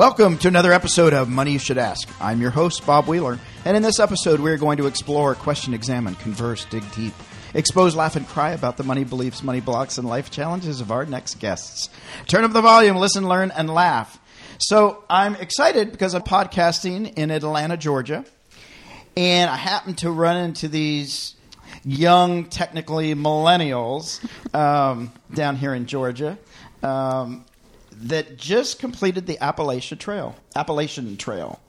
Welcome to another episode of Money You Should Ask. I'm your host, Bob Wheeler, and in this episode, we're going to explore, question, examine, converse, dig deep, expose, laugh, and cry about the money beliefs, money blocks, and life challenges of our next guests. Turn up the volume, listen, learn, and laugh. So I'm excited because I'm podcasting in Atlanta, Georgia, and I happen to run into these young, technically millennials um, down here in Georgia. Um, that just completed the Appalachian Trail. Appalachian Trail.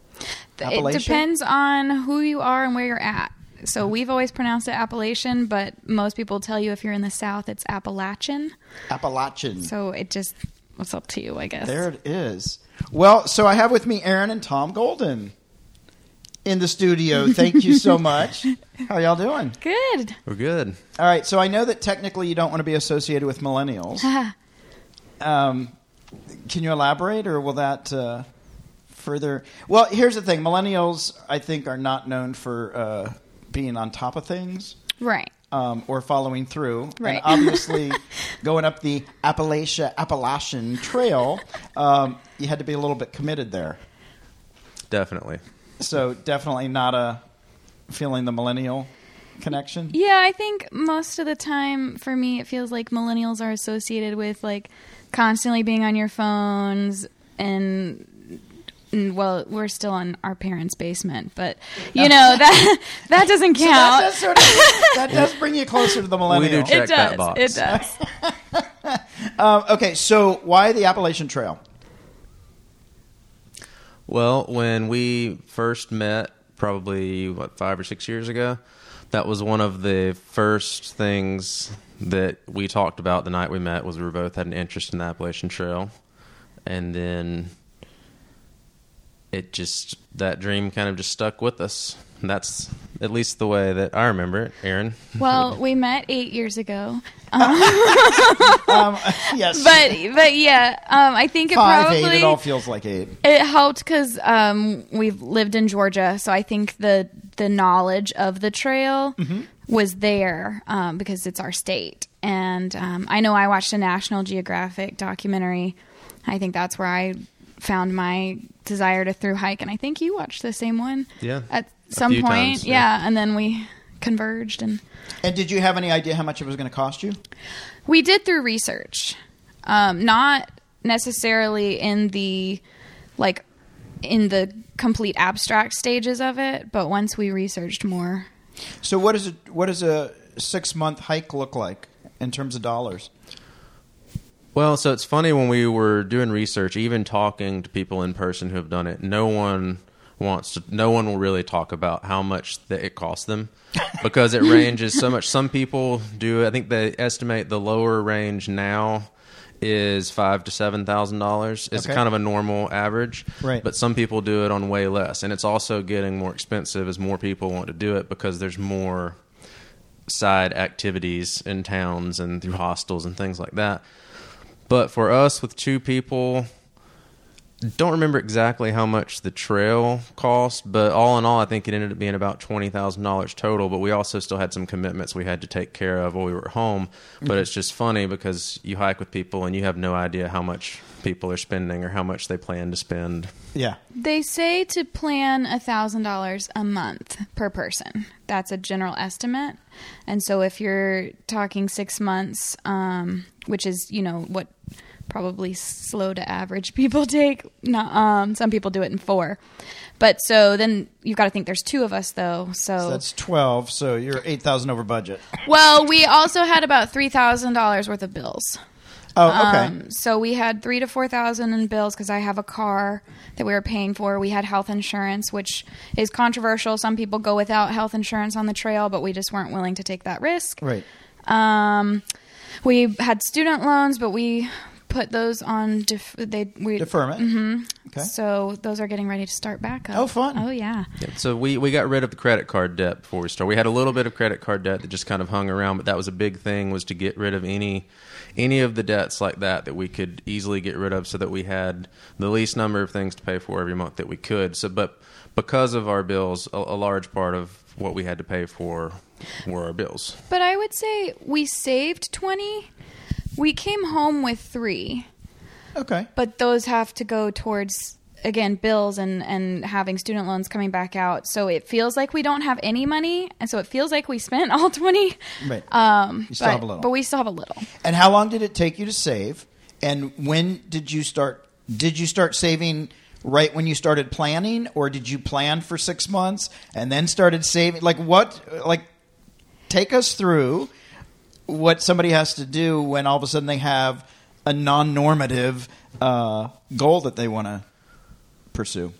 It depends on who you are and where you're at. So we've always pronounced it Appalachian, but most people tell you if you're in the South, it's Appalachian. Appalachian. So it just, what's up to you, I guess. there it is. Well, so I have with me Erin and Tom Golden in the studio. Thank you so much. How y'all doing? Good. We're good. All right. So I know that technically you don't want to be associated with millennials. Um, can you elaborate, or will that uh, further? Well, here's the thing: millennials, I think, are not known for uh, being on top of things. right. um, or following through. Right. And obviously, going up the Appalachia Appalachian Trail, um, you had to be a little bit committed there. Definitely. So definitely not a feeling the millennial connection. Yeah, I think most of the time for me, it feels like millennials are associated with like constantly being on your phones and. and, Well, we're still in our parents' basement, but you know that that doesn't So that count. does sort of that does bring you closer to the millennial. We do check it that does. box. It does. Um, okay, so why the Appalachian Trail? Well, when we first met, probably what five or six years ago, that was one of the first things that we talked about the night we met. Was we were both had an interest in the Appalachian Trail, and then it just that dream kind of just stuck with us. And that's at least the way that I remember it, Erin. Well, we met eight years ago, Um, yes, but but yeah, um, I think it five, probably eight. It all feels like eight. it helped because um, we've lived in Georgia, so I think the the knowledge of the trail Mm-hmm. Was there um, because it's our state, and um, I know I watched a National Geographic documentary. I think that's where I found my desire to through hike, and I think you watched the same one. Yeah, at some point, times, yeah. yeah. and then we converged and. And did you have any idea how much it was going to cost you? We did through research, um, not necessarily in the like in the complete abstract stages of it, but once we researched more. So what does it? What does a six month hike look like in terms of dollars? Well, so it's funny when we were doing research, even talking to people in person who have done it, no one wants to no one will really talk about how much that it costs them because it ranges so much. Some people do I think they estimate the lower range now is five to seven thousand dollars. It's Okay. kind of a normal average. Right. But some people do it on way less. And it's also getting more expensive as more people want to do it because there's more side activities in towns and through hostels and things like that. But for us with two people, don't remember exactly how much the trail cost, but all in all, I think it ended up being about twenty thousand dollars total. But we also still had some commitments we had to take care of while we were at home. But it's just funny because you hike with people and you have no idea how much people are spending or how much they plan to spend. Yeah. They say to plan a thousand dollars a month per person. That's a general estimate. And so if you're talking six months, um, which is you know what probably slow to average people take. Not, um, some people do it in four. But so then you've got to think there's two of us though. So, So that's twelve. So you're eight thousand over budget. well, we also had about three thousand dollars worth of bills. Oh, okay. Um, so we had three to four thousand in bills because I have a car that we were paying for. We had health insurance, which is controversial. Some people go without health insurance on the trail, but we just weren't willing to take that risk. right. Um, we had student loans, but we put those on def- they we Deferment. hmm Okay. So those are getting ready to start back up. Oh, fun. Oh yeah. So we, we got rid of the credit card debt before we started. We had a little bit of credit card debt that just kind of hung around, but that was a big thing was to get rid of any any of the debts like that that we could easily get rid of so that we had the least number of things to pay for every month that we could. So but because of our bills, a, a large part of what we had to pay for were our bills. But I would say we saved 20. We came home with 3, Okay. but those have to go towards again bills and and having student loans coming back out so it feels like we don't have any money and so it feels like we spent all 20 Right. um You still but, have a little. but we still have a little And how long did it take you to save? And when did you start? Did you start saving right when you started planning, or did you plan for six months and then started saving? Like what? Like take us through what somebody has to do when all of a sudden they have a non-normative uh, goal that they want to pursue.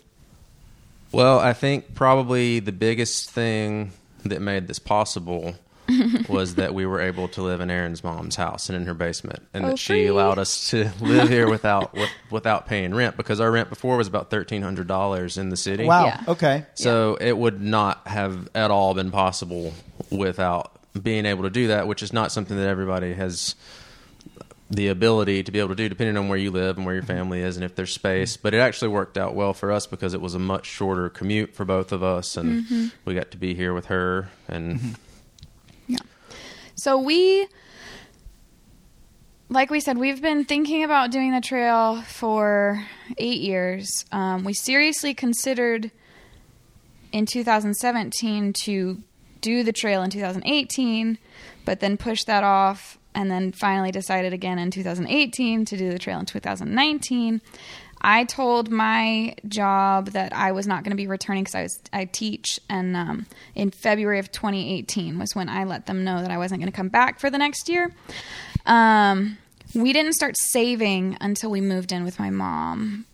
Well, I think probably the biggest thing that made this possible was that we were able to live in Erin's mom's house and in her basement, and Oh, that she free. allowed us to live here without with, without paying rent because our rent before was about thirteen hundred dollars in the city. Wow. Yeah. Okay. So it would not have at all been possible without being able to do that, which is not something that everybody has the ability to be able to do, depending on where you live and where your family is and if there's space. But it actually worked out well for us because it was a much shorter commute for both of us, and we got to be here with her. And yeah, So we, like we said, we've been thinking about doing the trail for eight years. Um, we seriously considered in 2017 to do the trail in 2018, but then pushed that off and then finally decided again in 2018 to do the trail in 2019. I told my job that I was not going to be returning because I was I teach, and um, in February of 2018 was when I let them know that I wasn't going to come back for the next year. Um, we didn't start saving until we moved in with my mom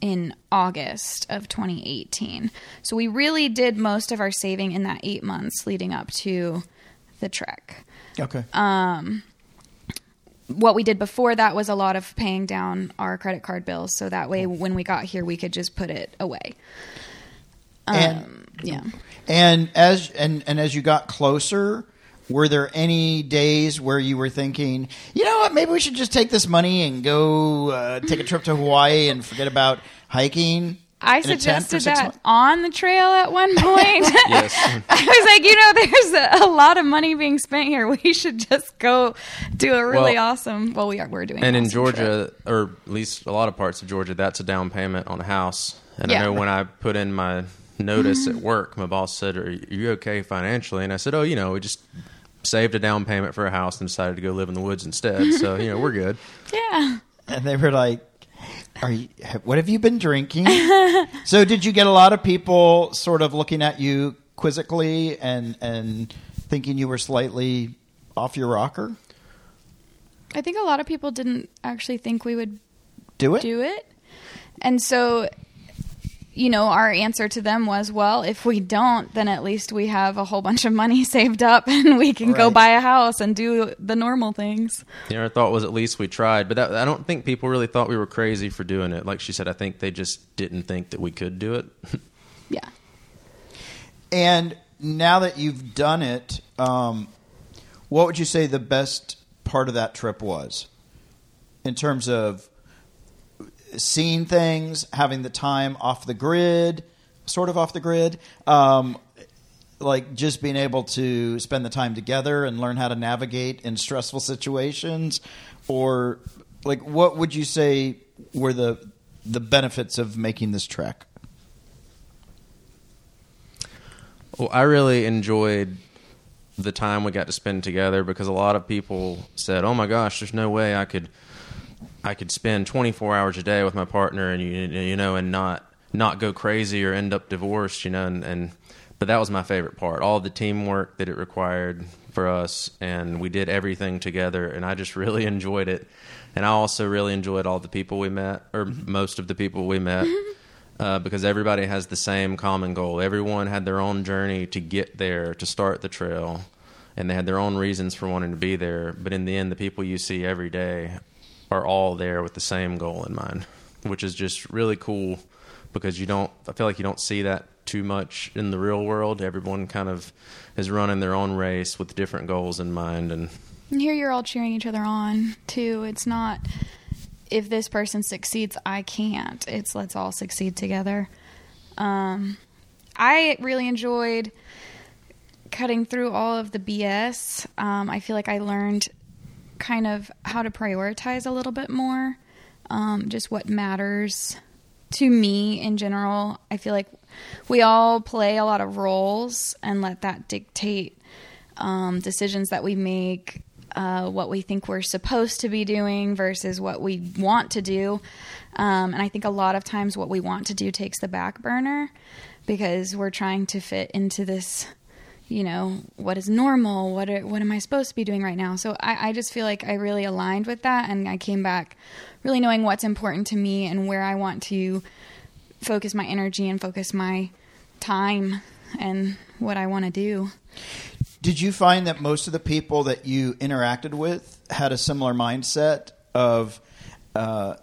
in August of 2018. So we really did most of our saving in that eight months leading up to the trek Okay. Um, what we did before that was a lot of paying down our credit card bills so that way when we got here we could just put it away and yeah And as and and as you got closer, were there any days where you were thinking, you know what, maybe we should just take this money and go uh, take a trip to Hawaii and forget about hiking? i in a tent for suggested that months? on the trail at one point yes, i was like you know there's a, a lot of money being spent here we should just go do a really Well, awesome well we are we're doing and an in awesome trip. Georgia, or at least a lot of parts of Georgia, that's a down payment on a house. And Yeah. I know when I put in my notice at work, my boss said, "Are you okay financially?" And I said, "Oh, you know, we just." Saved a down payment for a house and decided to go live in the woods instead. So you know we're good. yeah And they were like, "Are you? What have you been drinking?" so, did you get a lot of people sort of looking at you quizzically and and thinking you were slightly off your rocker? i think a lot of people didn't actually think we would Do it. do it. And so, you know, our answer to them was, well, if we don't, then at least we have a whole bunch of money saved up and we can go buy a house and do the normal things. You know, our thought was at least we tried, but that, I don't think people really thought we were crazy for doing it. Like she said, I think they just didn't think that we could do it. Yeah. And now that you've done it, um, what would you say the best part of that trip was in terms of seeing things, having the time off the grid, sort of off the grid, um, like just being able to spend the time together and learn how to navigate in stressful situations, or like what would you say were the the benefits of making this trek? Well, I really enjoyed the time we got to spend together because a lot of people said, "Oh my gosh, there's no way I could I could spend 24 hours a day with my partner and you you know and not not go crazy or end up divorced, you know." And, and but that was my favorite part. All the teamwork that it required for us and we did everything together and I just really enjoyed it. And I also really enjoyed all the people we met or most of the people we met uh, because everybody has the same common goal. Everyone had their own journey to get there, to start the trail, and they had their own reasons for wanting to be there. But in the end, the people you see every day are all there with the same goal in mind, which is just really cool because you don't, I feel like you don't see that too much in the real world. Everyone kind of is running their own race with different goals in mind. And And here you're all cheering each other on, too. It's not if this person succeeds, I can't. It's let's all succeed together. Um, I really enjoyed cutting through all of the BS. Um, I feel like I learned kind of how to prioritize a little bit more, um, just what matters to me in general, I feel like we all play a lot of roles and let that dictate um, decisions that we make, uh, what we think we're supposed to be doing versus what we want to do. Um, and I think a lot of times what we want to do takes the back burner because we're trying to fit into this you know what is normal? What are, what am i supposed to be doing right now? So I, I just feel like i really aligned with that and i came back really knowing what's important to me and where i want to focus my energy and focus my time and what i want to do. Did you find that most of the people that you interacted with had a similar mindset of, uh,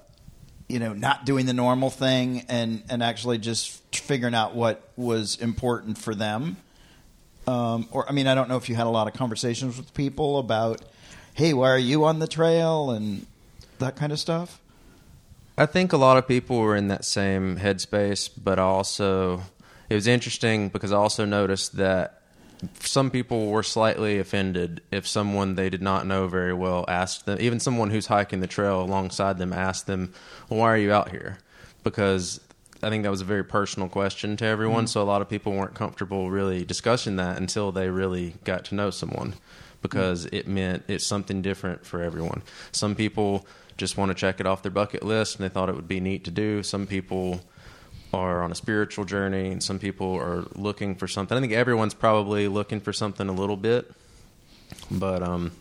you know, not doing the normal thing and, and actually just figuring out what was important for them? Um, or, I mean, I don't know if you had a lot of conversations with people about, hey, why are you on the trail and that kind of stuff? I think a lot of people were in that same headspace, but also it was interesting because I also noticed that some people were slightly offended if someone they did not know very well asked them, even someone who's hiking the trail alongside them asked them, well, "Why are you out here?" Because I think that was a very personal question to everyone, so a lot of people weren't comfortable really discussing that until they really got to know someone because it meant it's something different for everyone. Some people just want to check it off their bucket list and they thought it would be neat to do. Some people are on a spiritual journey and some people are looking for something. I think everyone's probably looking for something a little bit. But um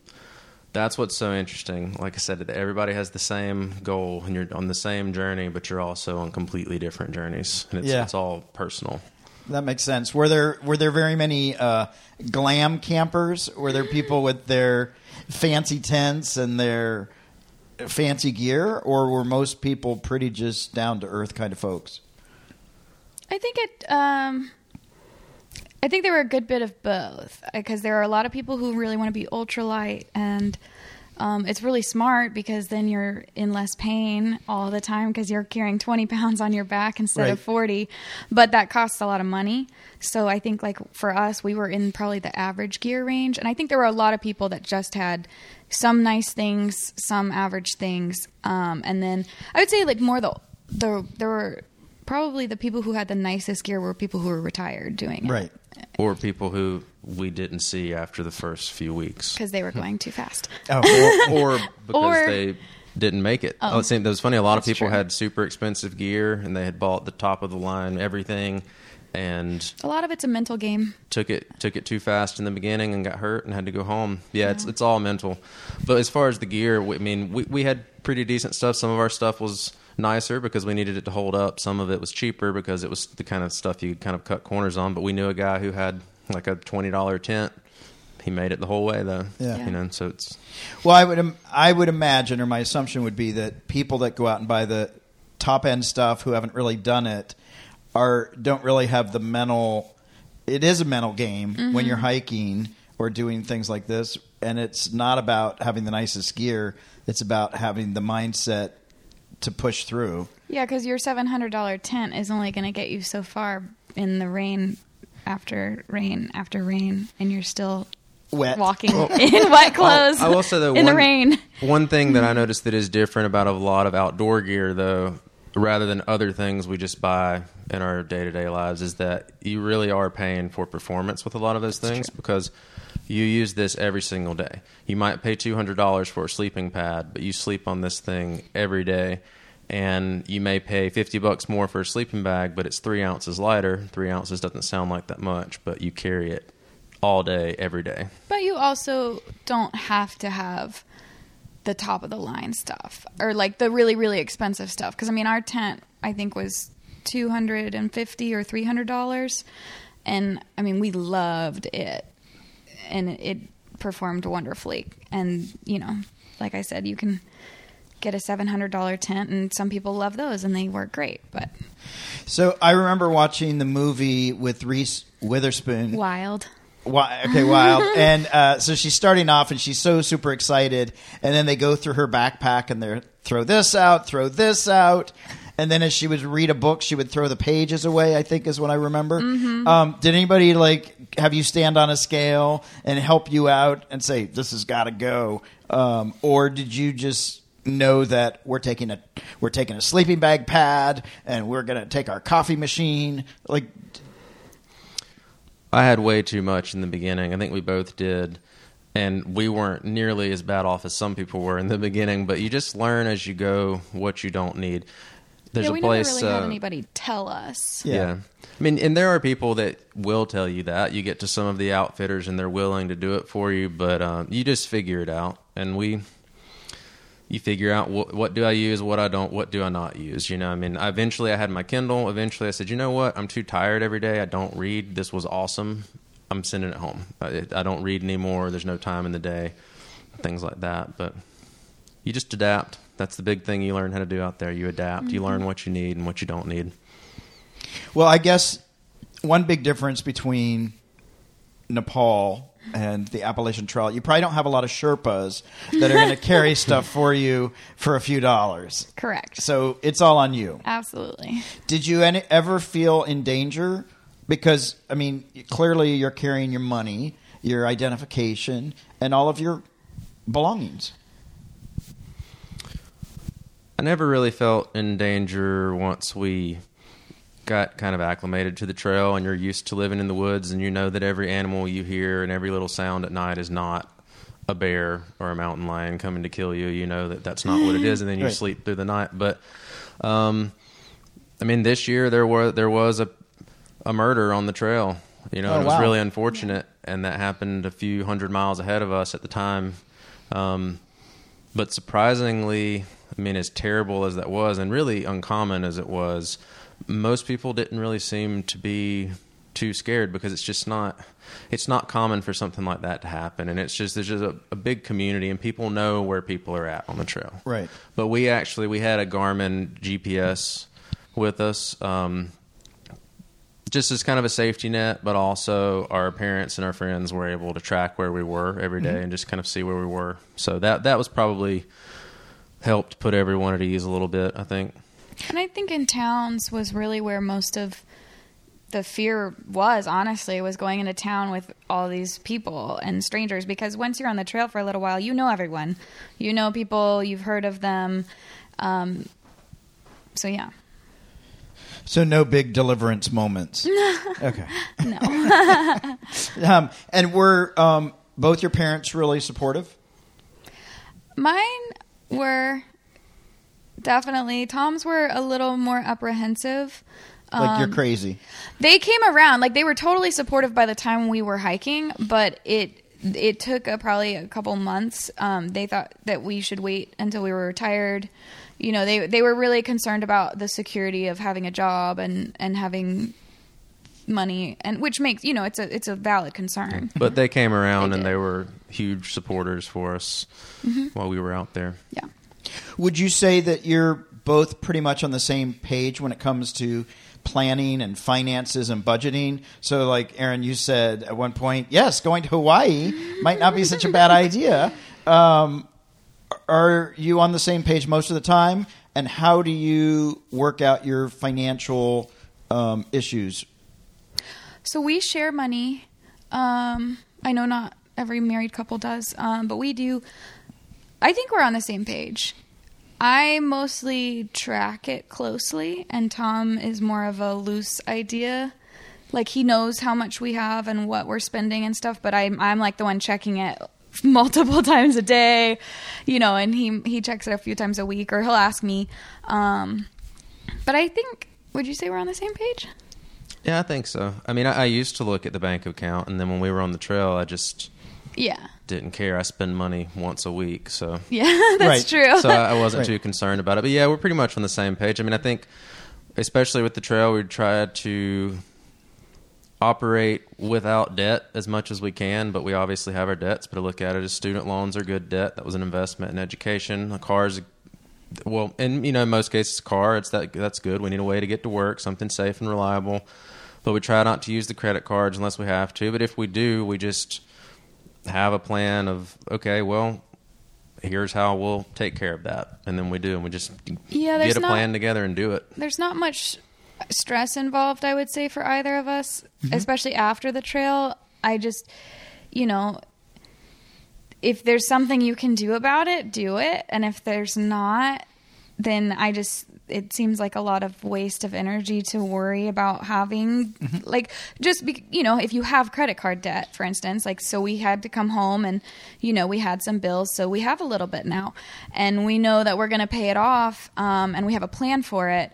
that's what's so interesting. Like I said, everybody has the same goal and you're on the same journey, but you're also on completely different journeys. And it's, Yeah. it's all personal. That makes sense. Were there were there very many uh, glam campers? Were there people with their fancy tents and their fancy gear, or were most people pretty just down to earth kind of folks? I think it. Um, I think there were a good bit of both because there are a lot of people who really want to be ultralight, and um, it's really smart because then you're in less pain all the time because you're carrying 20 pounds on your back instead Right. of 40. But that costs a lot of money. So I think, like for us, we were in probably the average gear range, and I think there were a lot of people that just had some nice things, some average things, um, and then I would say like more the the there were probably the people who had the nicest gear were people who were retired doing it. Right. Or people who we didn't see after the first few weeks. Because they were going too fast. Oh, or because Or- they didn't make it. Oh. Oh, it seemed that was funny. A lot of people true. had super expensive gear and they had bought the top of the line everything and A lot of it's a mental game. took it took it too fast in the beginning and got hurt and had to go home. Yeah, it's it's all mental. But as far as the gear, we- I mean, we we had pretty decent stuff. Some of our stuff was nicer because we needed it to hold up. Some of it was cheaper because it was the kind of stuff you could kind of cut corners on. But we knew a guy who had like a twenty dollar tent. He made it the whole way though. Yeah. Yeah. You know, so it's Well, I would im- I would imagine, or my assumption would be that people that go out and buy the top end stuff who haven't really done it are don't really have the mental. It is a mental game when mm-hmm. you're hiking or doing things like this, and it's not about having the nicest gear. It's about having the mindset to push through. Yeah, because your $700 tent is only going to get you so far in the rain after rain after rain, and you're still Wet. walking in wet clothes I will say though, in the rain. One thing that I noticed that is different about a lot of outdoor gear, though, rather than other things we just buy in our day to day lives, is that you really are paying for performance with a lot of those things because you use this every single day. You might pay two hundred dollars for a sleeping pad, but you sleep on this thing every day. And you may pay fifty bucks more for a sleeping bag, but it's three ounces lighter. Three ounces doesn't sound like that much, but you carry it all day, every day. But you also don't have to have the top of the line stuff or like the really really expensive stuff because I mean our tent I think was 250 or 300 dollars and I mean we loved it and it, performed wonderfully and you know like I said you can get a $700 tent and some people love those and they work great but So I remember watching the movie with Reese Witherspoon. wild Wi- okay, wild. and uh, so she's starting off, and she's so super excited. And then they go through her backpack, and they throw this out, throw this out. And then as she would read a book, she would throw the pages away. I think is what I remember. Um, did anybody like have you stand on a scale and help you out and say this has got to go, um, or did you just know that we're taking a we're taking a sleeping bag pad and we're going to take our coffee machine like I had way too much in the beginning. I think we both did. And we weren't nearly as bad off as some people were in the beginning, but you just learn as you go what you don't need. There's yeah, a we place. never really had uh, anybody tell us. Yeah. yeah. I mean, and there are people that will tell you that. You get to some of the outfitters and they're willing to do it for you, but um, you just figure it out. And we, you figure out what, what do I use, what I don't, what do I not use. You know, I mean, eventually I had my Kindle. Eventually, I said, you know what? I'm too tired every day. I don't read. This was awesome. I'm sending it home. I, I don't read anymore. There's no time in the day, things like that. But you just adapt. That's the big thing you learn how to do out there. You adapt. You learn mm-hmm. what you need and what you don't need. Well, I guess one big difference between Nepal and the Appalachian Trail, you probably don't have a lot of Sherpas that are going to carry stuff for you for a few dollars. Correct. So it's all on you. Absolutely. Did you any, ever feel in danger? Because, I mean, clearly you're carrying your money, your identification, and all of your belongings. I never really felt in danger once we got kind of acclimated to the trail and you're used to living in the woods and you know that every animal you hear and every little sound at night is not a bear or a mountain lion coming to kill you. You know that that's not what it is, and then you Right. sleep through the night. But, um, I mean, this year there was there was a a murder on the trail. You know, Oh, it was wow. really unfortunate, and that happened a few hundred miles ahead of us at the time. Um, but surprisingly, I mean, as terrible as that was, and really uncommon as it was, most people didn't really seem to be too scared because it's just not it's not common for something like that to happen. And it's just there's just a, a big community and people know where people are at on the trail. Right. but we actually we had a garmin gps with us um, just as kind of a safety net but also our parents and our friends were able to track where we were every day and just kind of see where we were. So that that was probably helped put everyone at ease a little bit i think And I think in towns was really where most of the fear was, honestly, was going into town with all these people and strangers because once you're on the trail for a little while, you know everyone. You know people, you've heard of them. Um, so, yeah. So no big deliverance moments. okay. No. Um, and were um, both your parents really supportive? Mine were definitely, Tom's were a little more apprehensive. Like you're Um, crazy. They came around like they were totally supportive by the time we were hiking, but it it took a, probably a couple months. Um, they thought that we should wait until we were retired. You know, they they were really concerned about the security of having a job and and having money, and which makes you know it's a it's a valid concern. But they came around They and they were huge supporters for us while we were out there. Yeah. Would you say that you're both pretty much on the same page when it comes to planning and finances and budgeting? So, like Erin, you said at one point, yes, going to Hawaii might not be such a bad idea. Um, are you on the same page most of the time? And how do you work out your financial um, issues? So we share money. Um, I know not every married couple does, um, but we do. I think we're on the same page. I mostly track it closely, and Tom is more of a loose idea. Like he knows how much we have and what we're spending and stuff, but I'm I'm like the one checking it multiple times a day, you know, and he he checks it a few times a week, or he'll ask me. Um, but I think, would you say we're on the same page? Yeah, I think so. I mean, I, I used to look at the bank account, and then when we were on the trail, I just Yeah. didn't care. I spend money once a week, so Yeah, that's Right. true. so I I wasn't Right. too concerned about it. But yeah, we're pretty much on the same page. I mean, I think, especially with the trail, we try to operate without debt as much as we can. But we obviously have our debts. But I look at it as student loans are good debt. That was an investment in education. A car's well, and you know, in most cases, a car it's that that's good. We need a way to get to work, something safe and reliable. But we try not to use the credit cards unless we have to. But if we do, we just have a plan of okay, well, here's how we'll take care of that, and then we do, and we just Yeah, get a not- plan together and do it. There's not much stress involved, I would say, for either of us, mm-hmm. especially after the trail. I just, you know, if there's something you can do about it, do it. And if there's not, then I just it seems like a lot of waste of energy to worry about having like just be, you know if you have credit card debt for instance like so we had to come home and you know we had some bills so we have a little bit now. And we know that we're going to pay it off um, and we have a plan for it.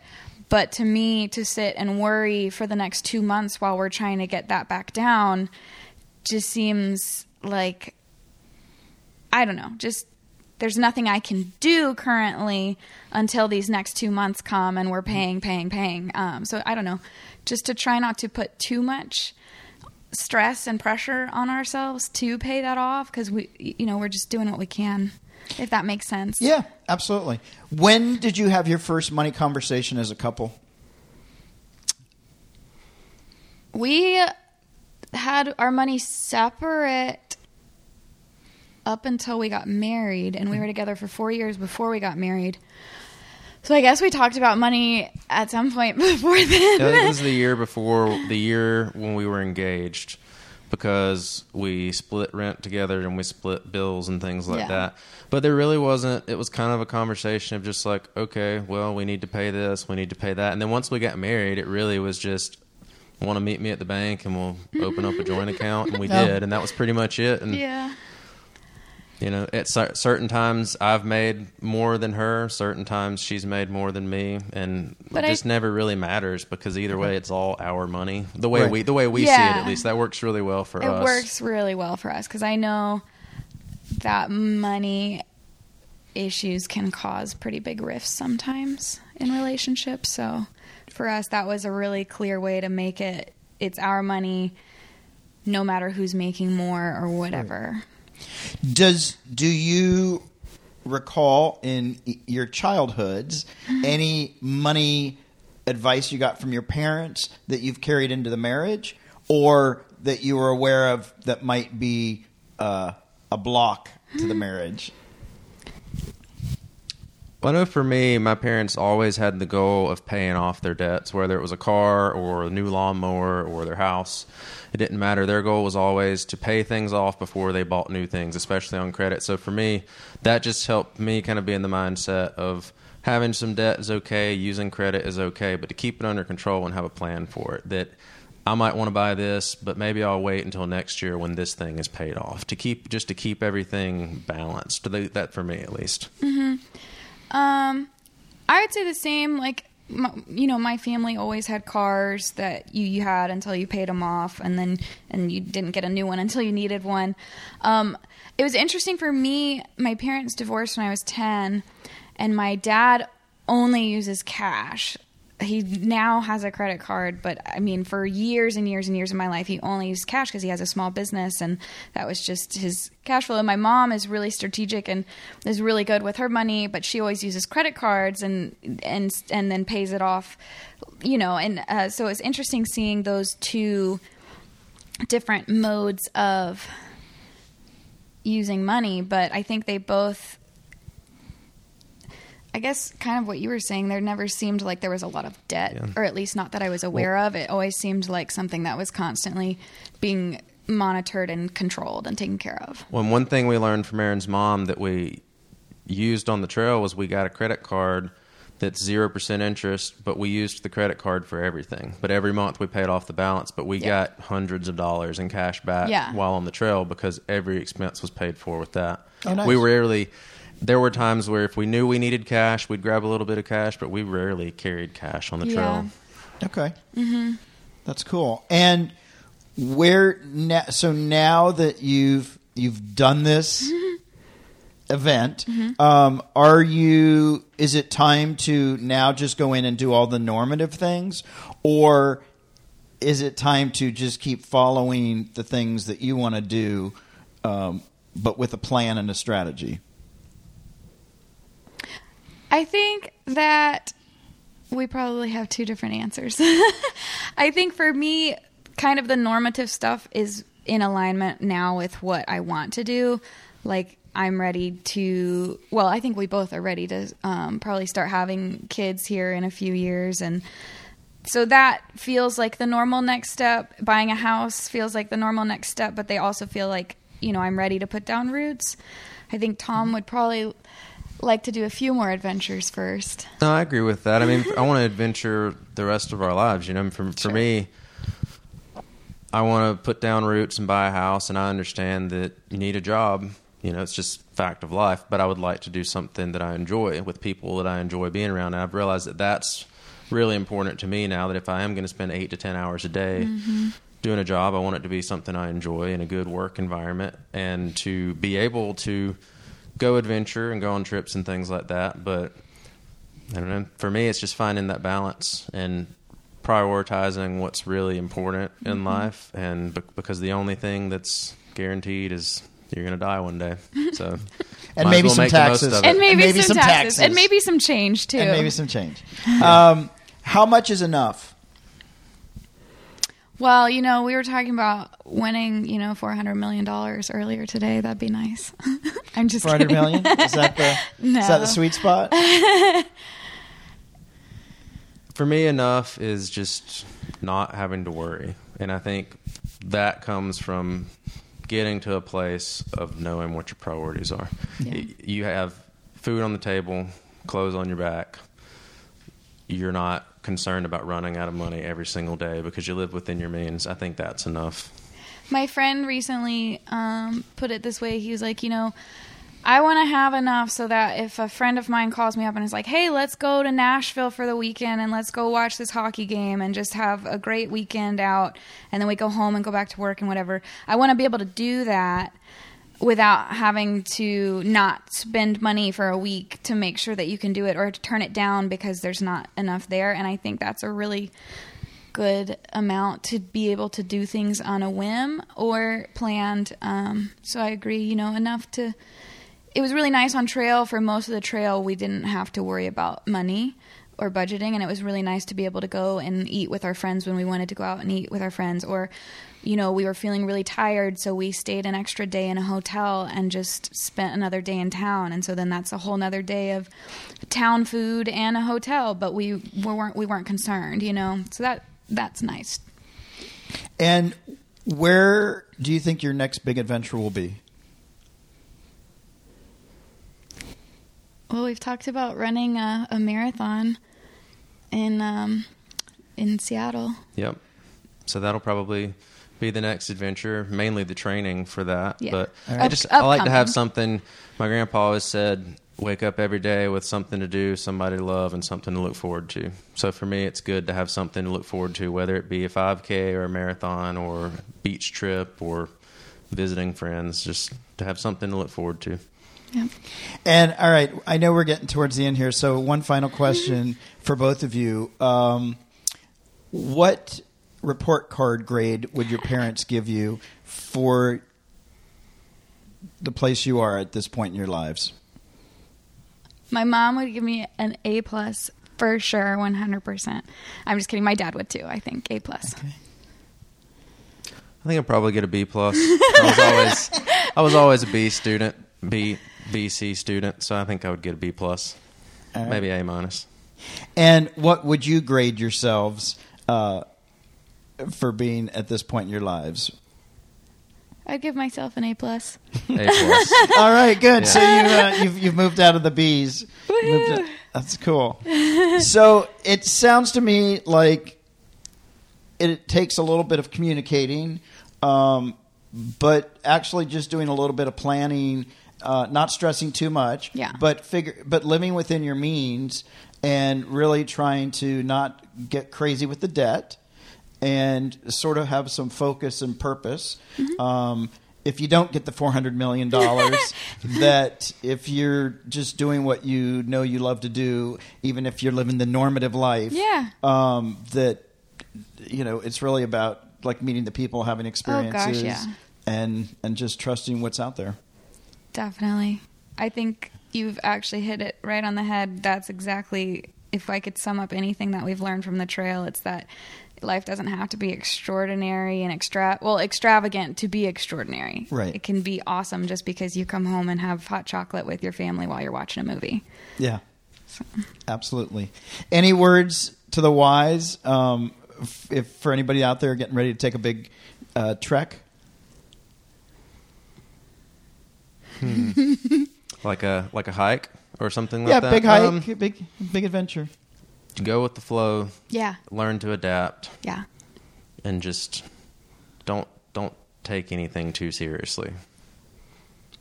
But to me to sit and worry for the next two months while we're trying to get that back down just seems like I don't know, just there's nothing I can do currently until these next two months come and we're paying, paying, paying. Um, so I don't know, just to try not to put too much stress and pressure on ourselves to pay that off because we, you know, we're just doing what we can. If that makes sense. Yeah, absolutely. When did you have your first money conversation as a couple? We had our money separate up until we got married, and we mm-hmm. were together for four years before we got married. So I guess we talked about money at some point before then. Yeah, it was the year before the year when we were engaged because we split rent together and we split bills and things like Yeah. that. But there really wasn't it was kind of a conversation of just like, okay, well, we need to pay this, we need to pay that. And then once we got married, it really was just want to meet me at the bank and we'll open up a joint account and we did and that was pretty much it and yeah. You know, at cer- certain times I've made more than her. Certain times she's made more than me, and But it I- just never really matters because either way, it's all our money. The way Right. we the way we see it, at least, that works really well for It us. It works really well for us because I know that money issues can cause pretty big rifts sometimes in relationships. So for us, that was a really clear way to make it it's our money no matter who's making more or whatever. Does do you recall in your childhoods any money advice you got from your parents that you've carried into the marriage, or that you were aware of that might be uh, a block to the marriage? Well, I know for me, my parents always had the goal of paying off their debts, whether it was a car or a new lawnmower or their house. It didn't matter. Their goal was always to pay things off before they bought new things, especially on credit. So for me, that just helped me kind of be in the mindset of having some debt is okay, using credit is okay, but to keep it under control and have a plan for it. That I might want to buy this, but maybe I'll wait until next year when this thing is paid off to keep just to keep everything balanced. That for me, at least. Mm-hmm. Um, I would say the same. Like, my, you know, my family always had cars that you, you had until you paid them off, and then and you didn't get a new one until you needed one. Um, it was interesting for me. My parents divorced when I was ten, and my dad only uses cash. He now has a credit card, but I mean, for years and years and years of my life, he only used cash because he has a small business, and that was just his cash flow. And my mom is really strategic and is really good with her money, but she always uses credit cards and and and then pays it off, you know. And uh, so it's interesting seeing those two different modes of using money, but I think they both I guess kind of what you were saying, there never seemed like there was a lot of debt, Yeah. or at least not that I was aware of. It always seemed like something that was constantly being monitored and controlled and taken care of. Well, one thing we learned from Erin's mom that we used on the trail was we got a credit card that's zero percent interest, but we used the credit card for everything. But every month we paid off the balance, but we Yeah. got hundreds of dollars in cash back Yeah. while on the trail because every expense was paid for with that. Oh, nice. We rarely. There were times where if we knew we needed cash, we'd grab a little bit of cash, but we rarely carried cash on the Yeah. trail. Okay. Mm-hmm. That's cool. And where na- so now that you've you've done this event, um, are you? Is it time to now just go in and do all the normative things, or is it time to just keep following the things that you want to do, um, but with a plan and a strategy? I think that we probably have two different answers. I think for me, kind of the normative stuff is in alignment now with what I want to do. Like, I'm ready to, well, I think we both are ready to um, probably start having kids here in a few years. And so that feels like the normal next step. Buying a house feels like the normal next step, but they also feel like you know I'm ready to put down roots. I think Tom would probably like to do a few more adventures first. No, I agree with that. I mean, I want to adventure the rest of our lives. You know, for for Sure. me, I want to put down roots and buy a house, and I understand that you need a job. You know, it's just fact of life. But I would like to do something that I enjoy with people that I enjoy being around. And I've realized that that's really important to me now. That if I am going to spend eight to ten hours a day mm-hmm. doing a job, I want it to be something I enjoy in a good work environment, and to be able to go adventure and go on trips and things like that. But I don't know. For me, it's just finding that balance and prioritizing what's really important in life. And be- because the only thing that's guaranteed is you're going to die one day. So, And maybe well some make the most taxes. And maybe, maybe some, some taxes. taxes. and maybe some change too. and maybe some change. Um, how much is enough? Well, you know, we were talking about winning, you know, four hundred million dollars earlier today. That'd be nice. I'm just Four hundred kidding. million? Is that the No. is that the sweet spot? For me, enough is just not having to worry. And I think that comes from getting to a place of knowing what your priorities are. Yeah. You have food on the table, clothes on your back. You're not concerned about running out of money every single day because you live within your means. I think that's enough. My friend recently um, put it this way. He was like, you know, I want to have enough so that if a friend of mine calls me up and is like, hey, let's go to Nashville for the weekend and let's go watch this hockey game and just have a great weekend out, and then we go home and go back to work and whatever. I want to be able to do that without having to not spend money for a week to make sure that you can do it or to turn it down because there's not enough there. And I think that's a really good amount to be able to do things on a whim or planned. Um, so I agree, you know, enough to. It was really nice on trail. For most of the trail, we didn't have to worry about money or budgeting, and it was really nice to be able to go and eat with our friends when we wanted to go out and eat with our friends. Or, you know, we were feeling really tired, so we stayed an extra day in a hotel and just spent another day in town. And so then that's a whole nother day of town food and a hotel. But we, we weren't we weren't concerned, you know. So that that's nice. And where do you think your next big adventure will be? Well, we've talked about running a, a marathon in um, in Seattle. Yep. So that'll probably be the next adventure, mainly the training for that. Yeah. But All I right. just I like to have something. My grandpa always said, "Wake up every day with something to do, somebody to love, and something to look forward to." So for me, it's good to have something to look forward to, whether it be a 5K or a marathon or beach trip or visiting friends. Just to have something to look forward to. Yeah. And all right, I know we're getting towards the end here, so one final question for both of you: um, What report card grade would your parents give you for the place you are at this point in your lives? My mom would give me an A plus for sure, one hundred percent. I'm just kidding. My dad would too. I think A plus. I think I'll probably get a B plus. I was always I was always a B student, B B C student, so I think I would get a B plus, All right. maybe A minus. And what would you grade yourselves uh, for being at this point in your lives? I'd give myself an A plus. A plus. All right, good. So you uh, you've you've moved out of the bees. Moved Woohoo. that's cool. so it sounds to me like it takes a little bit of communicating, um, but actually just doing a little bit of planning, uh, not stressing too much. Yeah. But figure, but living within your means and really trying to not get crazy with the debt and sort of have some focus and purpose. Um, if you don't get the four hundred million dollars, that if you're just doing what you know you love to do, even if you're living the normative life, Yeah. um, that you know it's really about like meeting the people, having experiences, Oh, yeah. and and just trusting what's out there. Definitely. I think you've actually hit it right on the head. That's exactly, if I could sum up anything that we've learned from the trail, it's that life doesn't have to be extraordinary and extra, well, extravagant to be extraordinary. Right. It can be awesome just because you come home and have hot chocolate with your family while you're watching a movie. Yeah, absolutely. Any words to the wise? Um, f- if for anybody out there getting ready to take a big uh, trek, like a like a hike or something like yeah, that. big hike, Um, big big adventure. Go with the flow, Yeah. learn to adapt, Yeah. and just don't don't take anything too seriously.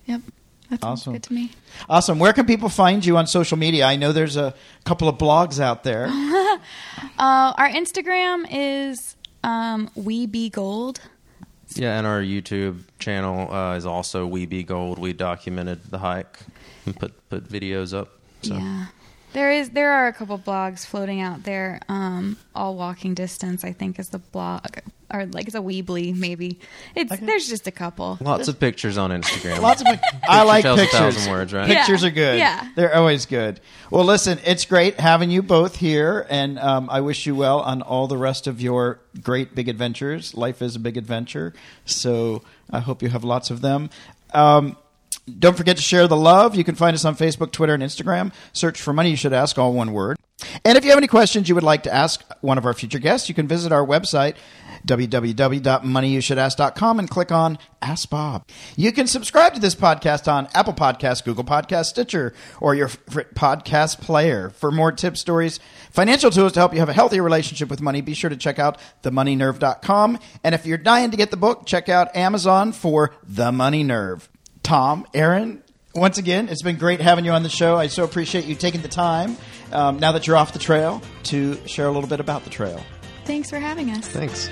Yep. That sounds Awesome. good to me. Awesome. Where can people find you on social media? I know there's a couple of blogs out there. Uh, our Instagram is um, We Be Gold. Yeah, and our YouTube channel uh, is also We Be Gold. We documented the hike and put put videos up. So Yeah. There is there are a couple blogs floating out there. Um, all walking distance, I think, is the blog, or like it's a Weebly maybe. It's Okay. there's just a couple. lots of pictures on Instagram. Lots of. I like tells a pictures. thousand words, right? Pictures Yeah. are good. Yeah. they're always good. Well, listen, it's great having you both here, and um, I wish you well on all the rest of your great big adventures. Life is a big adventure, so I hope you have lots of them. Um, don't forget to share the love. You can find us on Facebook, Twitter, and Instagram. Search for Money You Should Ask, all one word. And if you have any questions you would like to ask one of our future guests, you can visit our website, www.moneyyoushouldAsk.com, and click on Ask Bob. You can subscribe to this podcast on Apple Podcasts, Google Podcasts, Stitcher, or your podcast player. For more tips, stories, financial tools to help you have a healthier relationship with money, be sure to check out themoneynerve.com. And if you're dying to get the book, check out Amazon for The Money Nerve. Tom, Erin, once again, it's been great having you on the show. I so appreciate you taking the time, um, now that you're off the trail, to share a little bit about the trail. Thanks for having us. Thanks.